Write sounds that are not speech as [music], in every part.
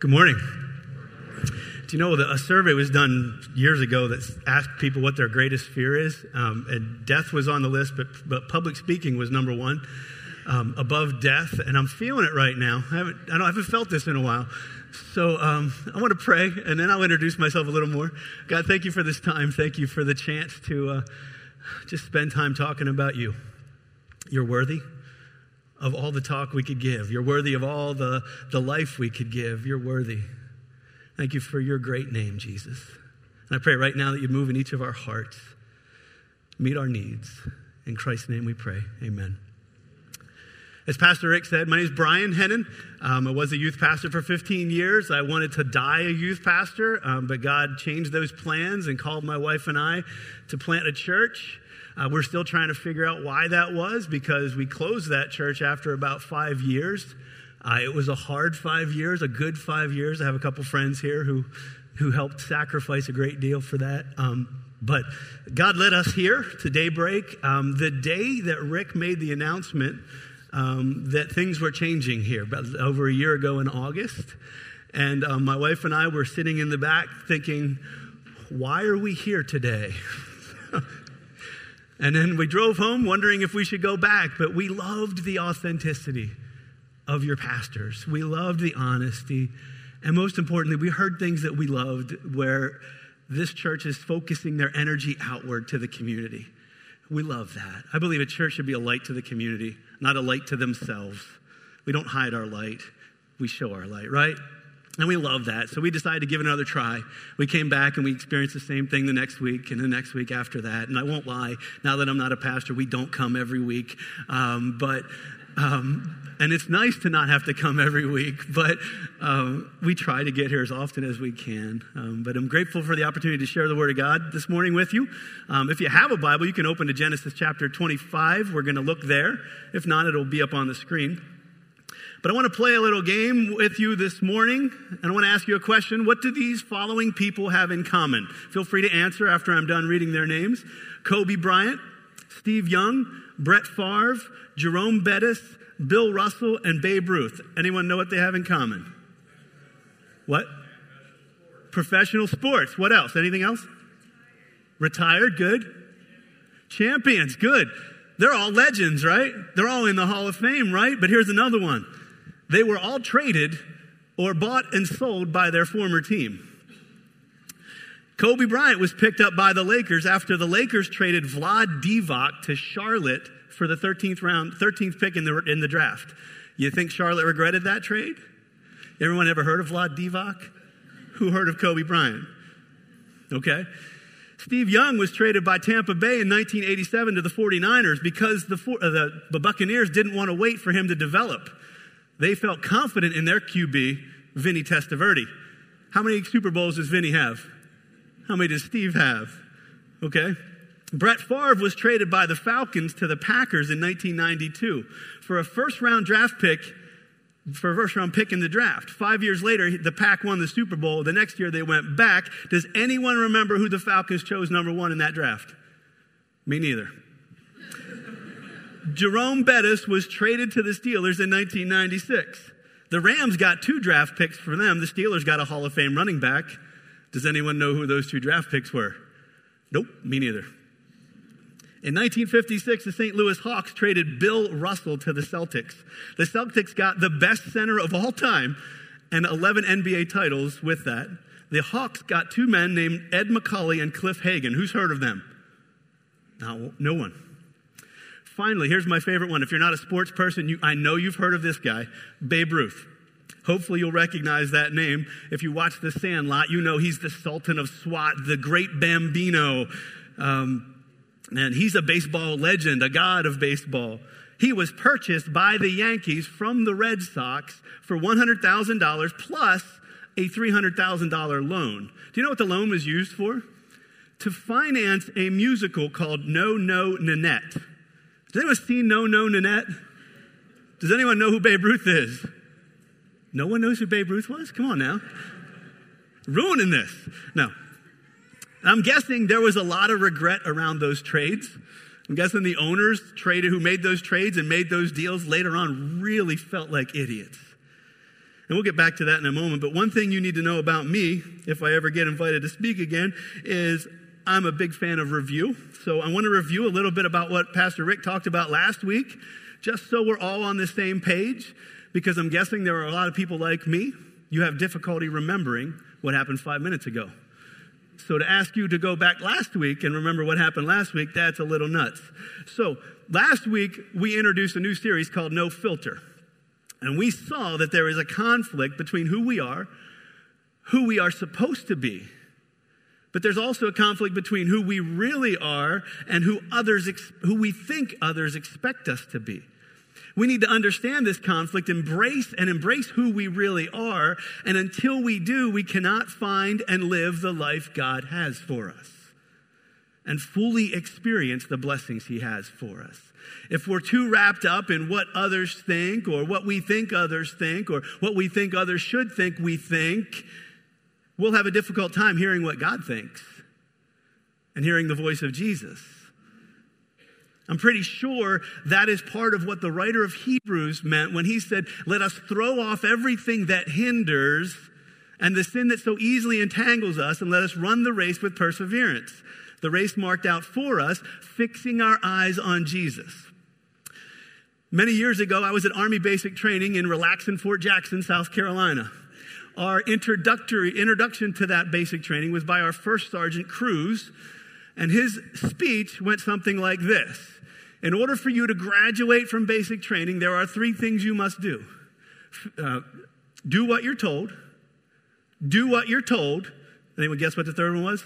Good morning. Do you know that a survey was done years ago that asked people what their greatest fear is? Um, and death was on the list, but, but public speaking was number one, um, above death. And I'm feeling it right now. I haven't, I, don't, I haven't felt this in a while. So um, I want to pray, and then I'll introduce myself a little more. God, thank you for this time. Thank you for the chance to uh, just spend time talking about you. You're worthy of all the talk we could give. You're worthy of all the, the life we could give. You're worthy. Thank you for your great name, Jesus. And I pray right now that you move in each of our hearts, meet our needs. In Christ's name we pray. Amen. As Pastor Rick said, my name is Brian Hennon. Um, I was a youth pastor for 15 years. I wanted to die a youth pastor, um, but God changed those plans and called my wife and I to plant a church. Uh, we're still trying to figure out why that was because we closed that church after about five years. Uh, it was a hard five years, a good five years. I have a couple friends here who, who helped sacrifice a great deal for that. Um, but God led us here to daybreak. Um, the day that Rick made the announcement um, that things were changing here, about over a year ago in August. And um, my wife and I were sitting in the back thinking, why are we here today? [laughs] and then we drove home wondering if we should go back, but we loved the authenticity of your pastors. We loved the honesty. And most importantly, we heard things that we loved where this church is focusing their energy outward to the community. We love that. I believe a church should be a light to the community, not a light to themselves. We don't hide our light, we show our light, right? And we love that. So we decided to give it another try. We came back and we experienced the same thing the next week and the next week after that. And I won't lie, now that I'm not a pastor, we don't come every week. Um, but um, and it's nice to not have to come every week, but um, we try to get here as often as we can. Um, but I'm grateful for the opportunity to share the Word of God this morning with you. Um, if you have a Bible, you can open to Genesis chapter 25. We're going to look there. If not, it'll be up on the screen. But I want to play a little game with you this morning, and I want to ask you a question. What do these following people have in common? Feel free to answer after I'm done reading their names Kobe Bryant, Steve Young, Brett Favre, Jerome Bettis, Bill Russell, and Babe Ruth. Anyone know what they have in common? What? Professional sports. What else? Anything else? Retired. Good. Champions. Good. They're all legends, right? They're all in the Hall of Fame, right? But here's another one. They were all traded or bought and sold by their former team. Kobe Bryant was picked up by the Lakers after the Lakers traded Vlad Divac to Charlotte for the 13th round, 13th pick in the, in the draft. You think Charlotte regretted that trade? Everyone ever heard of Vlad Divac? Who heard of Kobe Bryant? Okay. Steve Young was traded by Tampa Bay in 1987 to the 49ers because the, uh, the, the Buccaneers didn't want to wait for him to develop. They felt confident in their QB, Vinny Testaverde. How many Super Bowls does Vinny have? How many does Steve have? Okay. Brett Favre was traded by the Falcons to the Packers in 1992 for a first round draft pick, first round pick in the draft. Five years later, the Pack won the Super Bowl. The next year, they went back. Does anyone remember who the Falcons chose number one in that draft? Me neither. [laughs] Jerome Bettis was traded to the Steelers in 1996. The Rams got two draft picks for them. The Steelers got a Hall of Fame running back. Does anyone know who those two draft picks were? Nope, me neither. In 1956, the St. Louis Hawks traded Bill Russell to the Celtics. The Celtics got the best center of all time and 11 NBA titles with that. The Hawks got two men named Ed Macauley and Cliff Hagan. Who's heard of them? No, no one. Finally, here's my favorite one. If you're not a sports person, you, I know you've heard of this guy, Babe Ruth. Hopefully, you'll recognize that name. If you watch The Sandlot, you know he's the Sultan of SWAT, the great Bambino. Um, and he's a baseball legend, a god of baseball. He was purchased by the Yankees from the Red Sox for $100,000 plus a $300,000 loan. Do you know what the loan was used for? To finance a musical called No No Nanette. Has anyone seen No No Nanette? Does anyone know who Babe Ruth is? No one knows who Babe Ruth was? Come on now. Ruining this. No. I'm guessing there was a lot of regret around those trades. I'm guessing the owners traded who made those trades and made those deals later on really felt like idiots. And we'll get back to that in a moment. But one thing you need to know about me, if I ever get invited to speak again, is I'm a big fan of review. So I want to review a little bit about what Pastor Rick talked about last week, just so we're all on the same page, because I'm guessing there are a lot of people like me. You have difficulty remembering what happened five minutes ago. So to ask you to go back last week and remember what happened last week, that's a little nuts. So last week, we introduced a new series called No Filter. And we saw that there is a conflict between who we are, who we are supposed to be. But there's also a conflict between who we really are and who others who we think others expect us to be. We need to understand this conflict, embrace and embrace who we really are, and until we do, we cannot find and live the life God has for us and fully experience the blessings he has for us. If we're too wrapped up in what others think or what we think others think or what we think others should think we think, we'll have a difficult time hearing what God thinks and hearing the voice of Jesus. I'm pretty sure that is part of what the writer of Hebrews meant when he said, Let us throw off everything that hinders and the sin that so easily entangles us, and let us run the race with perseverance. The race marked out for us, fixing our eyes on Jesus. Many years ago, I was at Army basic training in Relaxin Fort Jackson, South Carolina. Our introductory introduction to that basic training was by our first sergeant Cruz, and his speech went something like this. In order for you to graduate from basic training, there are three things you must do. Uh, do what you're told. Do what you're told. Anyone guess what the third one was?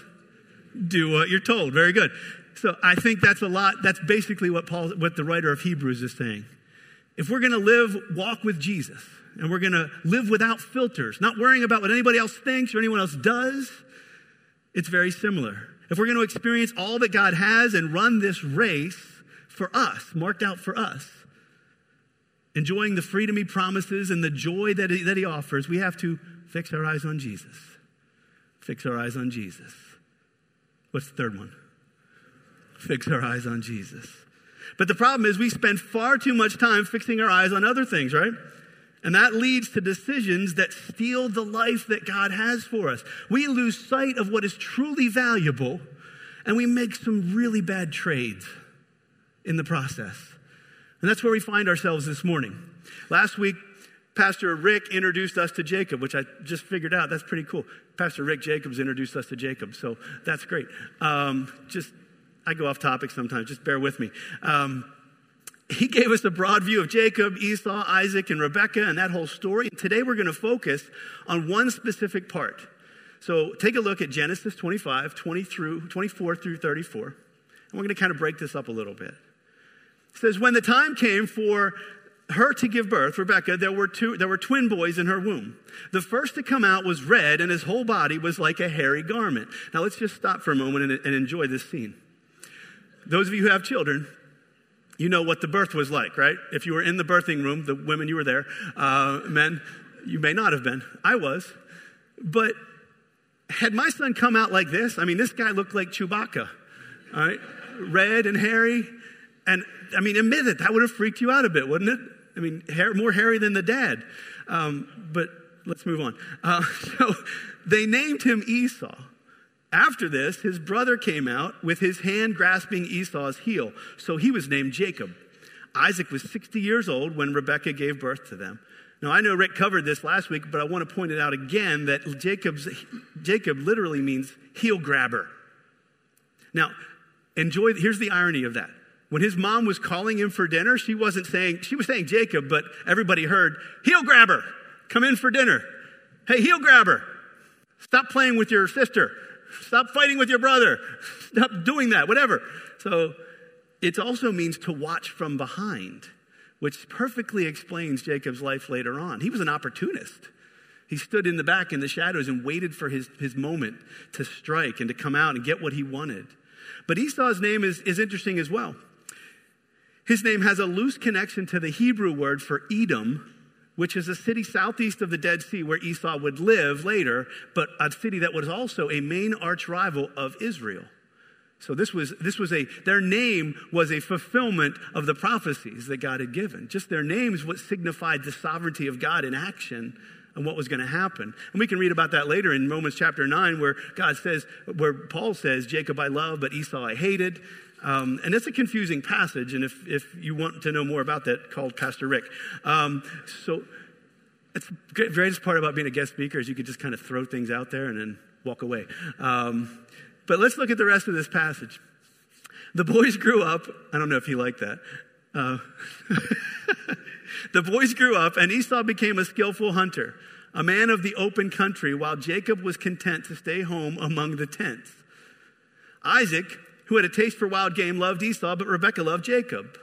Do what you're told. Very good. So I think that's a lot. That's basically what Paul, what the writer of Hebrews is saying. If we're going to live, walk with Jesus, and we're going to live without filters, not worrying about what anybody else thinks or anyone else does, it's very similar. If we're going to experience all that God has and run this race for us, marked out for us, enjoying the freedom He promises and the joy that He, that he offers, we have to fix our eyes on Jesus. Fix our eyes on Jesus. What's the third one? Fix our eyes on Jesus. But the problem is we spend far too much time fixing our eyes on other things, right? And that leads to decisions that steal the life that God has for us. We lose sight of what is truly valuable and we make some really bad trades in the process. And that's where we find ourselves this morning. Last week, Pastor Rick introduced us to Jacob, which I just figured out. That's pretty cool. Pastor Rick Jacobs introduced us to Jacob, so that's great. Um, just, I go off topic sometimes, just bear with me. Um, he gave us a broad view of Jacob, Esau, Isaac, and Rebekah, and that whole story. Today we're going to focus on one specific part. So take a look at Genesis 25, 20 through, 24 through 34. And we're going to kind of break this up a little bit. Says, When the time came for her to give birth, Rebecca, there were, two, there were twin boys in her womb. The first to come out was red, and his whole body was like a hairy garment. Now let's just stop for a moment and, and enjoy this scene. Those of you who have children, you know what the birth was like, right? If you were in the birthing room, the women you were there, uh, men, you may not have been. I was. But had my son come out like this, I mean, this guy looked like Chewbacca, all right? Red and hairy. And I mean, admit it, that would have freaked you out a bit, wouldn't it? I mean, hair, more hairy than the dad. Um, but let's move on. Uh, [laughs] so they named him Esau. After this, his brother came out with his hand grasping Esau's heel. So he was named Jacob. Isaac was 60 years old when Rebekah gave birth to them. Now, I know Rick covered this last week, but I want to point it out again that Jacob's, Jacob literally means heel grabber. Now, enjoy, here's the irony of that. When his mom was calling him for dinner, she wasn't saying, she was saying Jacob, but everybody heard, heel grabber, come in for dinner. Hey, heel grabber, stop playing with your sister. Stop fighting with your brother. Stop doing that, whatever. So it also means to watch from behind, which perfectly explains Jacob's life later on. He was an opportunist. He stood in the back in the shadows and waited for his, his moment to strike and to come out and get what he wanted. But Esau's name is, is interesting as well. His name has a loose connection to the Hebrew word for Edom, which is a city southeast of the Dead Sea where Esau would live later, but a city that was also a main arch rival of Israel. So this was, this was a, their name was a fulfillment of the prophecies that God had given. Just their names what signified the sovereignty of God in action and what was going to happen. And we can read about that later in Romans chapter 9, where God says, where Paul says, Jacob I love, but Esau I hated. Um, and it's a confusing passage. And if, if you want to know more about that, call Pastor Rick. Um, so it's the greatest part about being a guest speaker is you could just kind of throw things out there and then walk away. Um, but let's look at the rest of this passage. The boys grew up. I don't know if he liked that. Uh, [laughs] the boys grew up, and Esau became a skillful hunter, a man of the open country, while Jacob was content to stay home among the tents. Isaac, who had a taste for wild game, loved Esau, but Rebekah loved Jacob.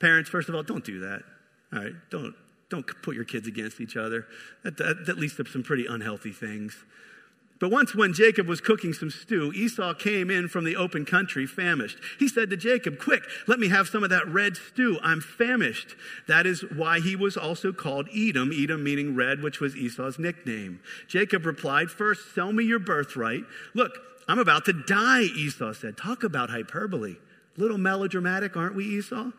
Parents, first of all, don't do that. All right, don't don't put your kids against each other. That, that, that leads to some pretty unhealthy things. But once, when Jacob was cooking some stew, Esau came in from the open country famished. He said to Jacob, Quick, let me have some of that red stew. I'm famished. That is why he was also called Edom, Edom meaning red, which was Esau's nickname. Jacob replied, First, sell me your birthright. Look, I'm about to die, Esau said. Talk about hyperbole. Little melodramatic, aren't we, Esau?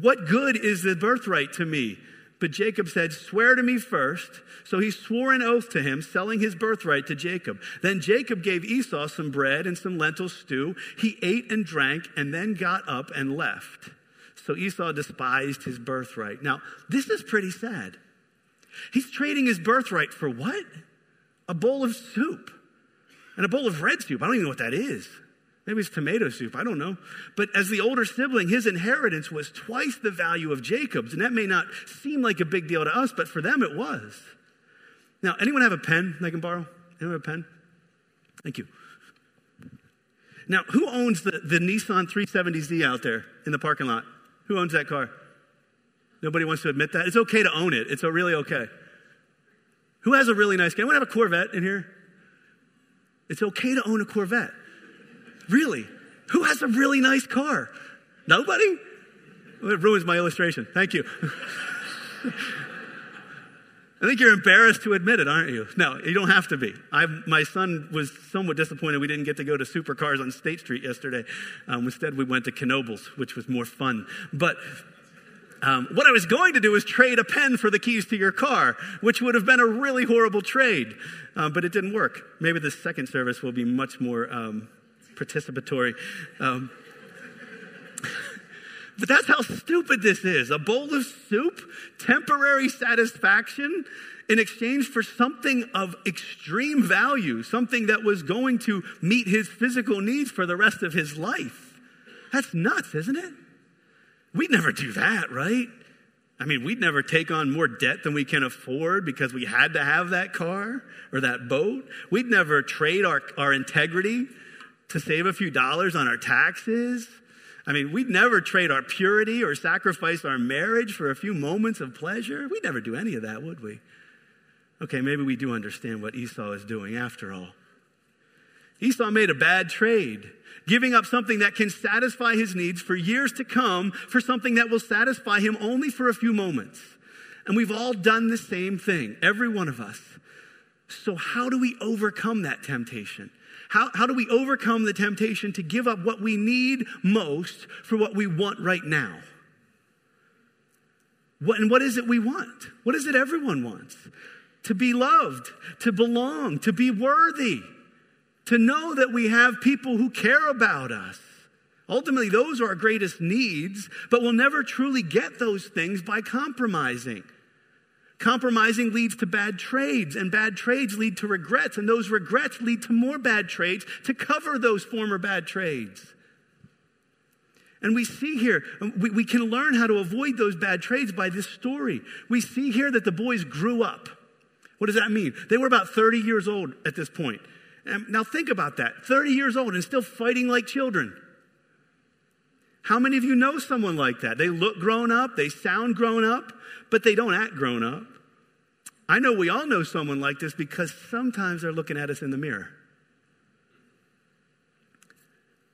What good is the birthright to me? But Jacob said, Swear to me first. So he swore an oath to him, selling his birthright to Jacob. Then Jacob gave Esau some bread and some lentil stew. He ate and drank and then got up and left. So Esau despised his birthright. Now, this is pretty sad. He's trading his birthright for what? A bowl of soup and a bowl of red soup. I don't even know what that is. Maybe it's tomato soup. I don't know. But as the older sibling, his inheritance was twice the value of Jacob's. And that may not seem like a big deal to us, but for them it was. Now, anyone have a pen they can borrow? Anyone have a pen? Thank you. Now, who owns the, the Nissan 370Z out there in the parking lot? Who owns that car? Nobody wants to admit that? It's okay to own it. It's really okay. Who has a really nice car? Anyone have a Corvette in here? It's okay to own a Corvette. Really? Who has a really nice car? Nobody? It ruins my illustration. Thank you. [laughs] I think you're embarrassed to admit it, aren't you? No, you don't have to be. I, my son was somewhat disappointed we didn't get to go to Supercars on State Street yesterday. Um, instead, we went to Knoebels, which was more fun. But um, what I was going to do is trade a pen for the keys to your car, which would have been a really horrible trade, uh, but it didn't work. Maybe the second service will be much more um, participatory. Um, but that's how stupid this is. A bowl of soup, temporary satisfaction in exchange for something of extreme value, something that was going to meet his physical needs for the rest of his life. That's nuts, isn't it? We'd never do that, right? I mean, we'd never take on more debt than we can afford because we had to have that car or that boat. We'd never trade our, our integrity to save a few dollars on our taxes. I mean, we'd never trade our purity or sacrifice our marriage for a few moments of pleasure. We'd never do any of that, would we? Okay, maybe we do understand what Esau is doing after all. Esau made a bad trade, giving up something that can satisfy his needs for years to come for something that will satisfy him only for a few moments. And we've all done the same thing, every one of us. So, how do we overcome that temptation? How, how do we overcome the temptation to give up what we need most for what we want right now? What, and what is it we want? What is it everyone wants? To be loved, to belong, to be worthy, to know that we have people who care about us. Ultimately, those are our greatest needs, but we'll never truly get those things by compromising. Compromising leads to bad trades, and bad trades lead to regrets, and those regrets lead to more bad trades to cover those former bad trades. And we see here, we, we can learn how to avoid those bad trades by this story. We see here that the boys grew up. What does that mean? They were about 30 years old at this point. Now think about that 30 years old and still fighting like children. How many of you know someone like that? They look grown up, they sound grown up, but they don't act grown up. I know we all know someone like this because sometimes they're looking at us in the mirror.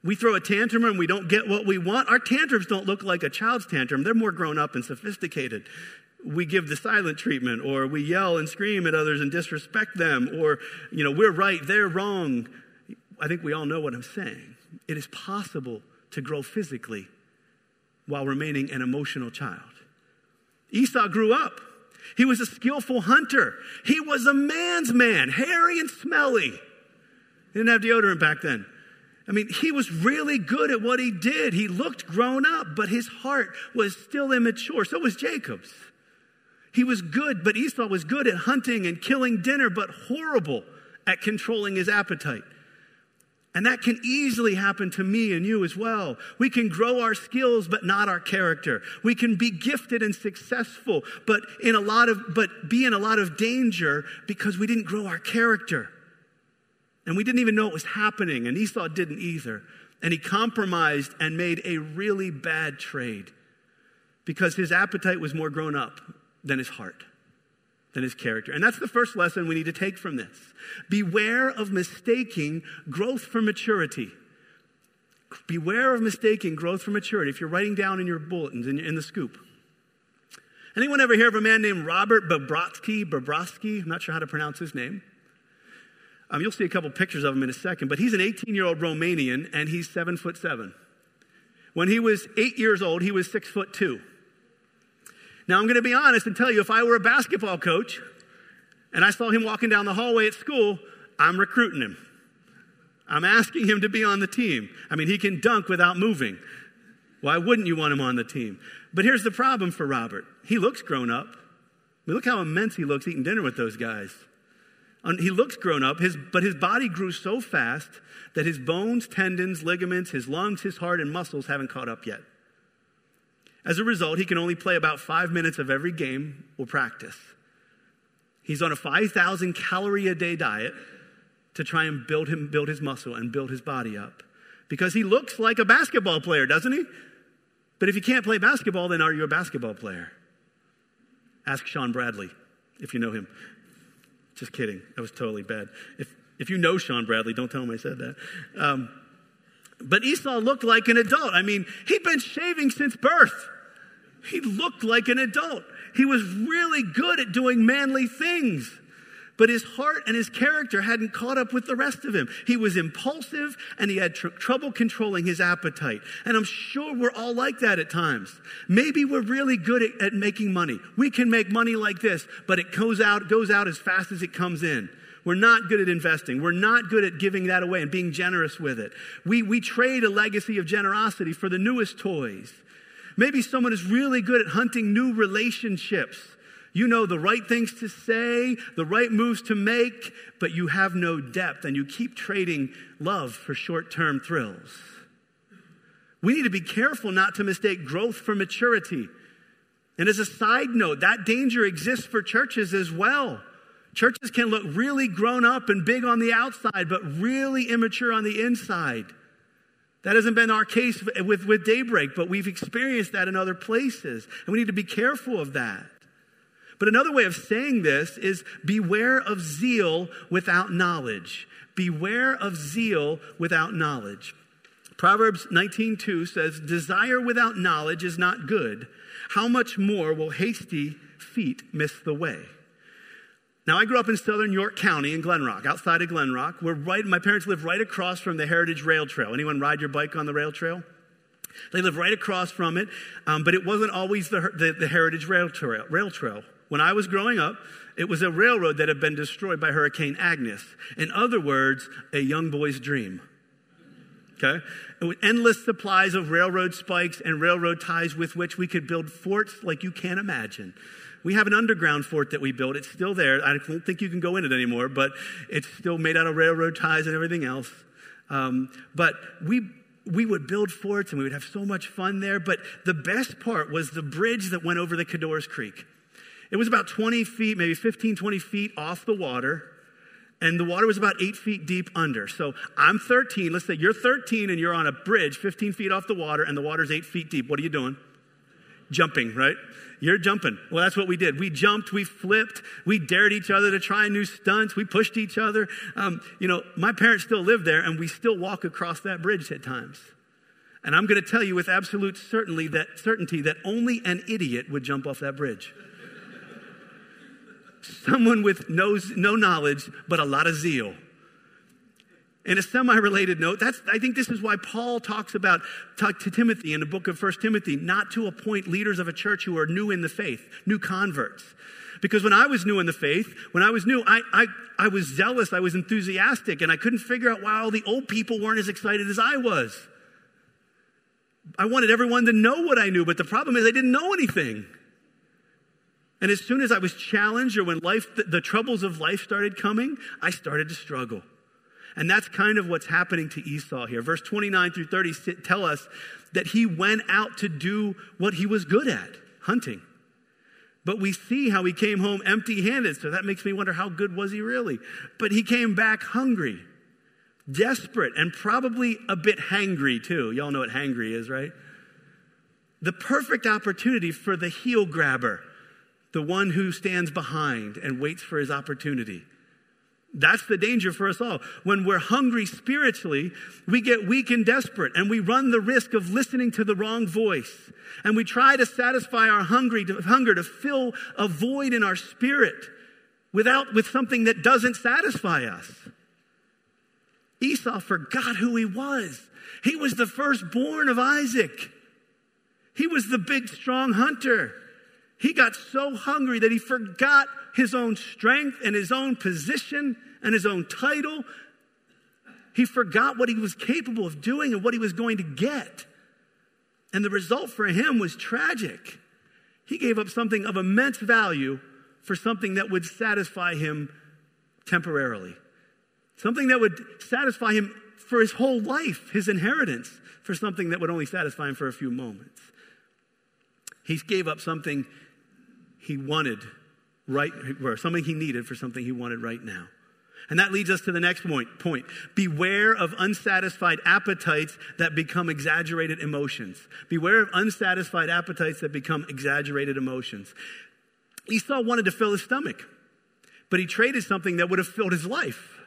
We throw a tantrum and we don't get what we want. Our tantrums don't look like a child's tantrum, they're more grown up and sophisticated. We give the silent treatment, or we yell and scream at others and disrespect them, or, you know, we're right, they're wrong. I think we all know what I'm saying. It is possible to grow physically while remaining an emotional child. Esau grew up. He was a skillful hunter. He was a man's man, hairy and smelly. He didn't have deodorant back then. I mean, he was really good at what he did. He looked grown up, but his heart was still immature. So was Jacob's. He was good, but Esau was good at hunting and killing dinner, but horrible at controlling his appetite. And that can easily happen to me and you as well. We can grow our skills but not our character. We can be gifted and successful but in a lot of but be in a lot of danger because we didn't grow our character. And we didn't even know it was happening and Esau didn't either. And he compromised and made a really bad trade because his appetite was more grown up than his heart than his character. And that's the first lesson we need to take from this. Beware of mistaking growth for maturity. Beware of mistaking growth for maturity. If you're writing down in your bulletins, in, in the scoop. Anyone ever hear of a man named Robert Bobrovsky? Bobrovsky? I'm not sure how to pronounce his name. Um, you'll see a couple pictures of him in a second, but he's an 18 year old Romanian and he's seven foot seven. When he was eight years old, he was six foot two. Now, I'm going to be honest and tell you if I were a basketball coach and I saw him walking down the hallway at school, I'm recruiting him. I'm asking him to be on the team. I mean, he can dunk without moving. Why wouldn't you want him on the team? But here's the problem for Robert he looks grown up. I mean, look how immense he looks eating dinner with those guys. He looks grown up, his, but his body grew so fast that his bones, tendons, ligaments, his lungs, his heart, and muscles haven't caught up yet. As a result, he can only play about five minutes of every game or practice. He's on a 5,000 calorie a day diet to try and build him build his muscle and build his body up because he looks like a basketball player, doesn't he? But if you can't play basketball, then are you a basketball player? Ask Shawn Bradley if you know him. Just kidding. That was totally bad. If if you know Shawn Bradley, don't tell him I said that. Um, but Esau looked like an adult. I mean, he'd been shaving since birth. He looked like an adult. He was really good at doing manly things. But his heart and his character hadn't caught up with the rest of him. He was impulsive and he had tr- trouble controlling his appetite. And I'm sure we're all like that at times. Maybe we're really good at, at making money. We can make money like this, but it goes out, goes out as fast as it comes in. We're not good at investing. We're not good at giving that away and being generous with it. We, we trade a legacy of generosity for the newest toys. Maybe someone is really good at hunting new relationships. You know the right things to say, the right moves to make, but you have no depth and you keep trading love for short term thrills. We need to be careful not to mistake growth for maturity. And as a side note, that danger exists for churches as well. Churches can look really grown up and big on the outside, but really immature on the inside. That hasn't been our case with, with Daybreak, but we've experienced that in other places. And we need to be careful of that. But another way of saying this is beware of zeal without knowledge. Beware of zeal without knowledge. Proverbs 19:2 says, "Desire without knowledge is not good. How much more will hasty feet miss the way?" Now, I grew up in southern York County in Glen Rock, outside of Glen Rock. We're right, my parents live right across from the Heritage Rail Trail. Anyone ride your bike on the rail trail? They live right across from it, um, but it wasn't always the, the, the Heritage Rail Trail, rail trail. When I was growing up, it was a railroad that had been destroyed by Hurricane Agnes. In other words, a young boy's dream. Okay? with endless supplies of railroad spikes and railroad ties with which we could build forts like you can't imagine. We have an underground fort that we built. It's still there. I don't think you can go in it anymore, but it's still made out of railroad ties and everything else. Um, but we we would build forts and we would have so much fun there. But the best part was the bridge that went over the Codorus Creek. It was about 20 feet, maybe 15, 20 feet off the water. And the water was about eight feet deep under. So I'm 13. Let's say you're 13 and you're on a bridge 15 feet off the water and the water's eight feet deep. What are you doing? Jumping, right? You're jumping. Well, that's what we did. We jumped, we flipped, we dared each other to try new stunts, we pushed each other. Um, you know, my parents still live there, and we still walk across that bridge at times. And I'm going to tell you with absolute certainty that, certainty that only an idiot would jump off that bridge. Someone with no, no knowledge, but a lot of zeal. In a semi-related note, that's I think this is why Paul talks about talk to Timothy in the book of First Timothy, not to appoint leaders of a church who are new in the faith, new converts. Because when I was new in the faith, when I was new, I, I, I was zealous, I was enthusiastic, and I couldn't figure out why all the old people weren't as excited as I was. I wanted everyone to know what I knew, but the problem is I didn't know anything. And as soon as I was challenged or when life, the, the troubles of life started coming, I started to struggle. And that's kind of what's happening to Esau here. Verse 29 through 30 tell us that he went out to do what he was good at hunting. But we see how he came home empty handed. So that makes me wonder how good was he really? But he came back hungry, desperate, and probably a bit hangry too. Y'all know what hangry is, right? The perfect opportunity for the heel grabber, the one who stands behind and waits for his opportunity. That's the danger for us all. When we're hungry spiritually, we get weak and desperate, and we run the risk of listening to the wrong voice. And we try to satisfy our hungry, to, hunger to fill a void in our spirit without, with something that doesn't satisfy us. Esau forgot who he was. He was the firstborn of Isaac. He was the big, strong hunter. He got so hungry that he forgot his own strength and his own position and his own title. He forgot what he was capable of doing and what he was going to get. And the result for him was tragic. He gave up something of immense value for something that would satisfy him temporarily, something that would satisfy him for his whole life, his inheritance, for something that would only satisfy him for a few moments. He gave up something he wanted right, or something he needed for something he wanted right now. And that leads us to the next point, point. Beware of unsatisfied appetites that become exaggerated emotions. Beware of unsatisfied appetites that become exaggerated emotions. Esau wanted to fill his stomach, but he traded something that would have filled his life.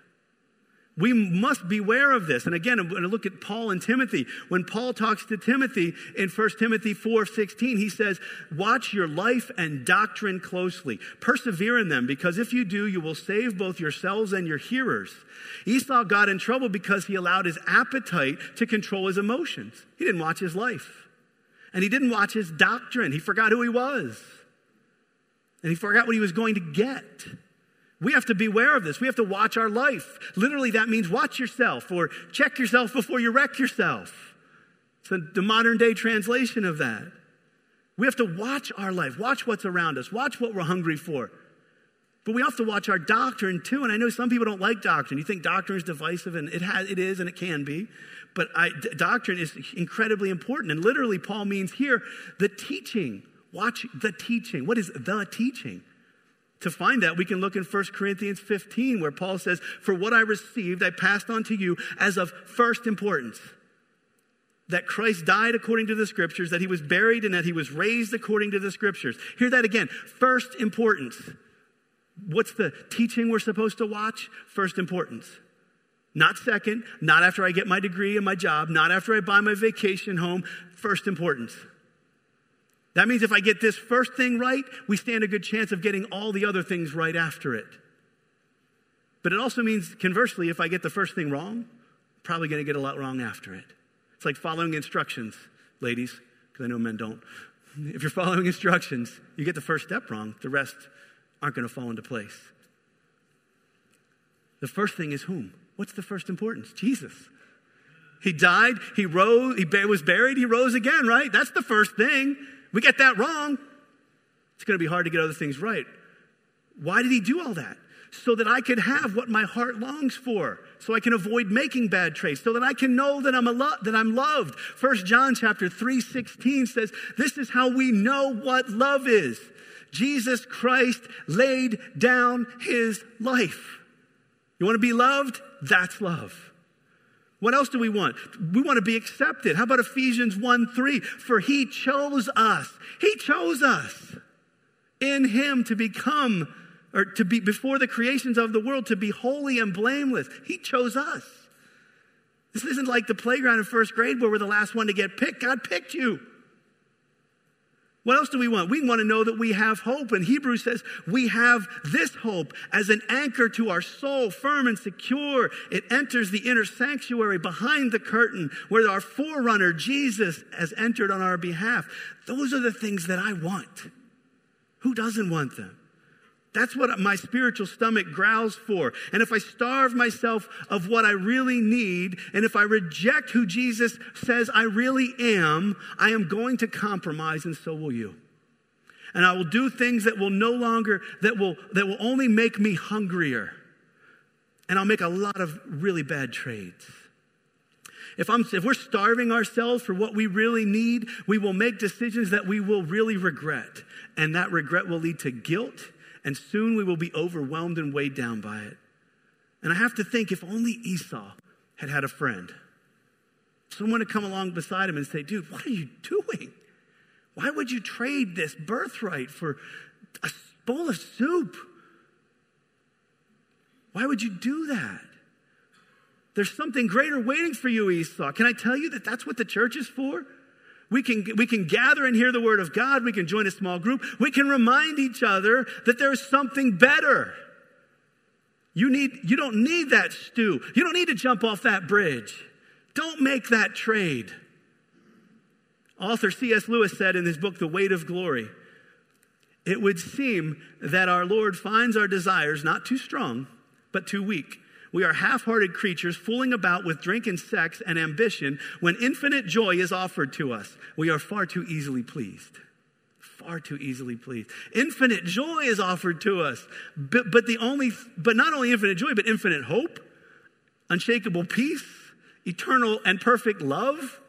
We must beware of this. And again, I'm going to look at Paul and Timothy. When Paul talks to Timothy in 1 Timothy 4 16, he says, Watch your life and doctrine closely. Persevere in them, because if you do, you will save both yourselves and your hearers. Esau got in trouble because he allowed his appetite to control his emotions. He didn't watch his life, and he didn't watch his doctrine. He forgot who he was, and he forgot what he was going to get. We have to beware of this. We have to watch our life. Literally, that means watch yourself or check yourself before you wreck yourself. It's the modern day translation of that. We have to watch our life, watch what's around us, watch what we're hungry for. But we have to watch our doctrine too. And I know some people don't like doctrine. You think doctrine is divisive, and it, has, it is, and it can be. But doctrine is incredibly important. And literally, Paul means here the teaching. Watch the teaching. What is the teaching? To find that, we can look in 1 Corinthians 15, where Paul says, For what I received, I passed on to you as of first importance that Christ died according to the scriptures, that he was buried, and that he was raised according to the scriptures. Hear that again. First importance. What's the teaching we're supposed to watch? First importance. Not second, not after I get my degree and my job, not after I buy my vacation home. First importance. That means if I get this first thing right, we stand a good chance of getting all the other things right after it. But it also means, conversely, if I get the first thing wrong, probably going to get a lot wrong after it. It's like following instructions, ladies, because I know men don't. If you're following instructions, you get the first step wrong, the rest aren't going to fall into place. The first thing is whom? What's the first importance? Jesus. He died, he rose, he was buried, he rose again, right? That's the first thing. We get that wrong, it's going to be hard to get other things right. Why did he do all that? So that I could have what my heart longs for, so I can avoid making bad traits, so that I can know that I'm a lo- that I'm loved. First John chapter 3 16 says, This is how we know what love is. Jesus Christ laid down his life. You want to be loved? That's love. What else do we want? We want to be accepted. How about Ephesians 1 3? For he chose us. He chose us in him to become, or to be before the creations of the world, to be holy and blameless. He chose us. This isn't like the playground in first grade where we're the last one to get picked. God picked you. What else do we want? We want to know that we have hope. And Hebrews says we have this hope as an anchor to our soul, firm and secure. It enters the inner sanctuary behind the curtain where our forerunner, Jesus, has entered on our behalf. Those are the things that I want. Who doesn't want them? That's what my spiritual stomach growls for. And if I starve myself of what I really need, and if I reject who Jesus says I really am, I am going to compromise, and so will you. And I will do things that will no longer, that will, that will only make me hungrier. And I'll make a lot of really bad trades. If, I'm, if we're starving ourselves for what we really need, we will make decisions that we will really regret. And that regret will lead to guilt and soon we will be overwhelmed and weighed down by it. And I have to think if only Esau had had a friend, someone to come along beside him and say, Dude, what are you doing? Why would you trade this birthright for a bowl of soup? Why would you do that? There's something greater waiting for you, Esau. Can I tell you that that's what the church is for? We can, we can gather and hear the word of God. We can join a small group. We can remind each other that there's something better. You, need, you don't need that stew. You don't need to jump off that bridge. Don't make that trade. Author C.S. Lewis said in his book, The Weight of Glory, it would seem that our Lord finds our desires not too strong, but too weak. We are half hearted creatures fooling about with drink and sex and ambition when infinite joy is offered to us. We are far too easily pleased. Far too easily pleased. Infinite joy is offered to us, but, but the only, but not only infinite joy, but infinite hope, unshakable peace, eternal and perfect love.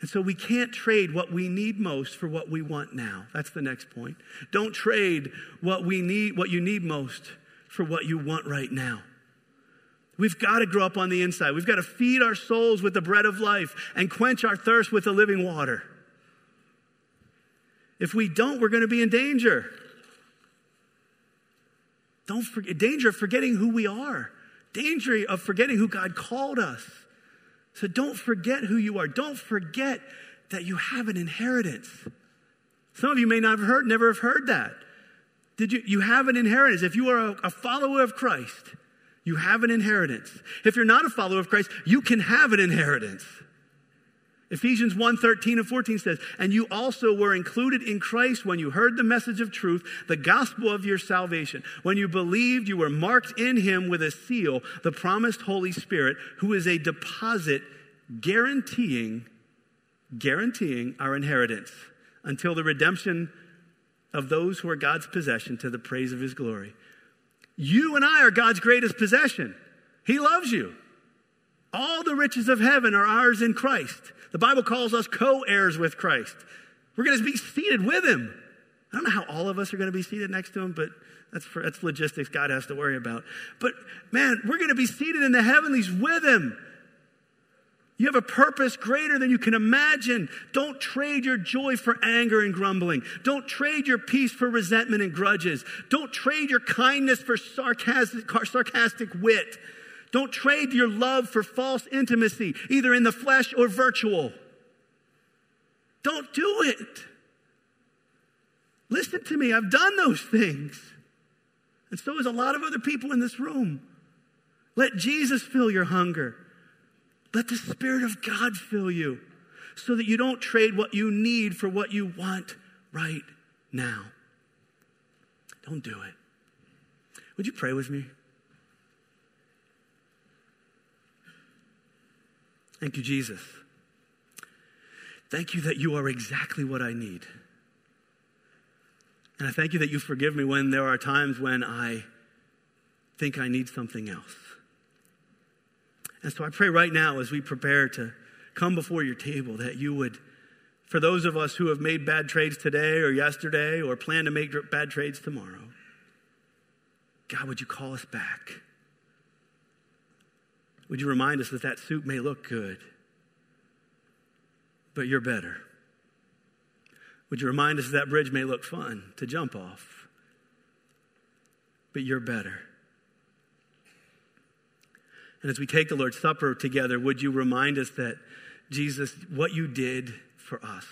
And so we can't trade what we need most for what we want now. That's the next point. Don't trade what we need, what you need most for what you want right now. We've got to grow up on the inside. We've got to feed our souls with the bread of life and quench our thirst with the living water. If we don't, we're going to be in danger. Don't forget, danger of forgetting who we are, danger of forgetting who God called us. So don't forget who you are. Don't forget that you have an inheritance. Some of you may not have heard, never have heard that. Did you, you have an inheritance. If you are a, a follower of Christ, you have an inheritance. If you're not a follower of Christ, you can have an inheritance. Ephesians 1 13 and 14 says, And you also were included in Christ when you heard the message of truth, the gospel of your salvation. When you believed, you were marked in him with a seal, the promised Holy Spirit, who is a deposit guaranteeing, guaranteeing our inheritance until the redemption of those who are God's possession to the praise of his glory. You and I are God's greatest possession. He loves you. All the riches of heaven are ours in Christ. The Bible calls us co heirs with Christ. We're going to be seated with him. I don't know how all of us are going to be seated next to him, but that's, for, that's logistics God has to worry about. But man, we're going to be seated in the heavenlies with him. You have a purpose greater than you can imagine. Don't trade your joy for anger and grumbling. Don't trade your peace for resentment and grudges. Don't trade your kindness for sarcastic, sarcastic wit. Don't trade your love for false intimacy, either in the flesh or virtual. Don't do it. Listen to me, I've done those things. And so has a lot of other people in this room. Let Jesus fill your hunger. Let the Spirit of God fill you so that you don't trade what you need for what you want right now. Don't do it. Would you pray with me? Thank you, Jesus. Thank you that you are exactly what I need. And I thank you that you forgive me when there are times when I think I need something else. And so I pray right now as we prepare to come before your table that you would, for those of us who have made bad trades today or yesterday or plan to make bad trades tomorrow, God, would you call us back? Would you remind us that that soup may look good, but you're better? Would you remind us that, that bridge may look fun to jump off, but you're better? And as we take the Lord's Supper together, would you remind us that Jesus, what you did for us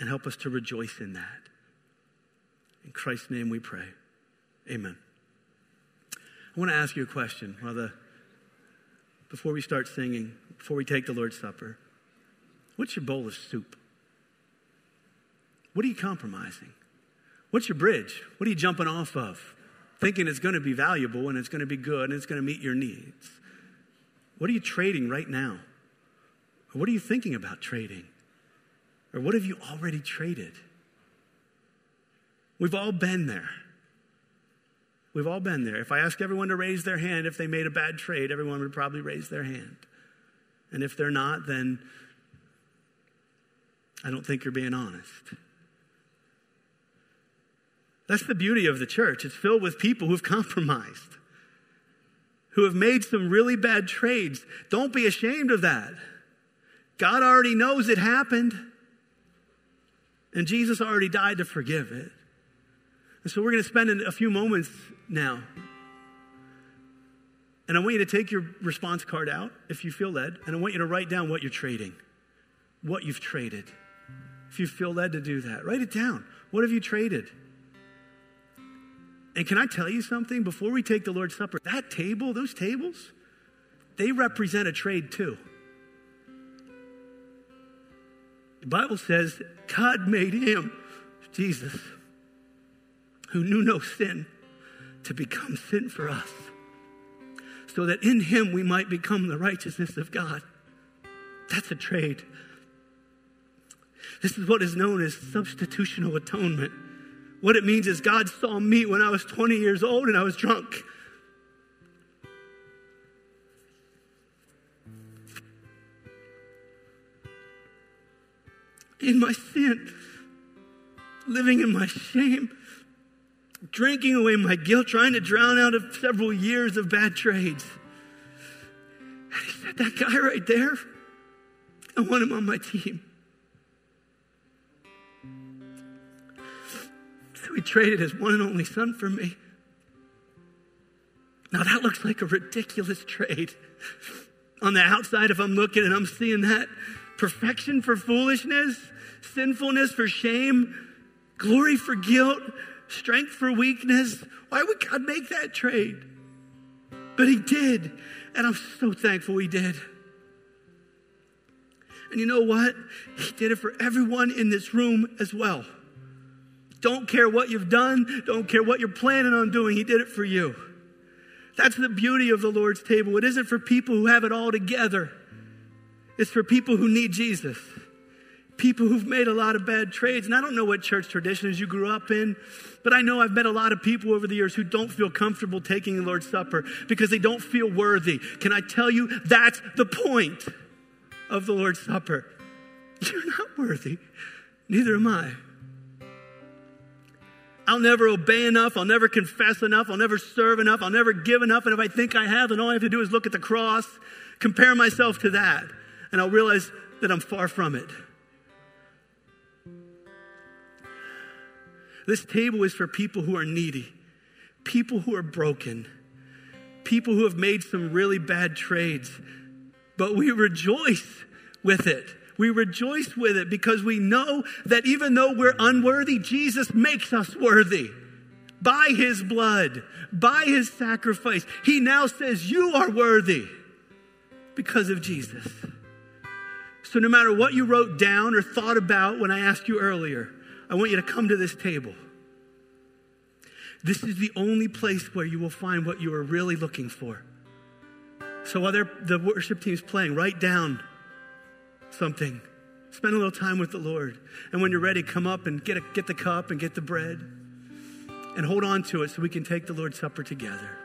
and help us to rejoice in that. In Christ's name we pray. Amen. I want to ask you a question while the, before we start singing, before we take the Lord's Supper. What's your bowl of soup? What are you compromising? What's your bridge? What are you jumping off of? Thinking it's going to be valuable and it's going to be good and it's going to meet your needs. What are you trading right now? Or what are you thinking about trading? Or what have you already traded? We've all been there. We've all been there. If I asked everyone to raise their hand if they made a bad trade, everyone would probably raise their hand. And if they're not, then I don't think you're being honest. That's the beauty of the church. It's filled with people who've [laughs] compromised, who have made some really bad trades. Don't be ashamed of that. God already knows it happened, and Jesus already died to forgive it. And so we're going to spend a few moments now. And I want you to take your response card out if you feel led, and I want you to write down what you're trading, what you've traded. If you feel led to do that, write it down. What have you traded? And can I tell you something? Before we take the Lord's Supper, that table, those tables, they represent a trade too. The Bible says God made him, Jesus, who knew no sin, to become sin for us, so that in him we might become the righteousness of God. That's a trade. This is what is known as substitutional atonement. What it means is God saw me when I was 20 years old and I was drunk. In my sin, living in my shame, drinking away my guilt, trying to drown out of several years of bad trades. And he said, That guy right there, I want him on my team. So he traded his one and only son for me. Now that looks like a ridiculous trade. On the outside, if I'm looking and I'm seeing that perfection for foolishness, sinfulness for shame, glory for guilt, strength for weakness, why would God make that trade? But he did. And I'm so thankful he did. And you know what? He did it for everyone in this room as well. Don't care what you've done, don't care what you're planning on doing, He did it for you. That's the beauty of the Lord's table. It isn't for people who have it all together, it's for people who need Jesus. People who've made a lot of bad trades. And I don't know what church traditions you grew up in, but I know I've met a lot of people over the years who don't feel comfortable taking the Lord's Supper because they don't feel worthy. Can I tell you, that's the point of the Lord's Supper. [laughs] You're not worthy, neither am I. I'll never obey enough. I'll never confess enough. I'll never serve enough. I'll never give enough. And if I think I have, then all I have to do is look at the cross, compare myself to that, and I'll realize that I'm far from it. This table is for people who are needy, people who are broken, people who have made some really bad trades, but we rejoice with it. We rejoice with it because we know that even though we're unworthy, Jesus makes us worthy by his blood, by his sacrifice. He now says, You are worthy because of Jesus. So, no matter what you wrote down or thought about when I asked you earlier, I want you to come to this table. This is the only place where you will find what you are really looking for. So, while the worship team's playing, write down something. Spend a little time with the Lord. And when you're ready, come up and get, a, get the cup and get the bread and hold on to it so we can take the Lord's Supper together.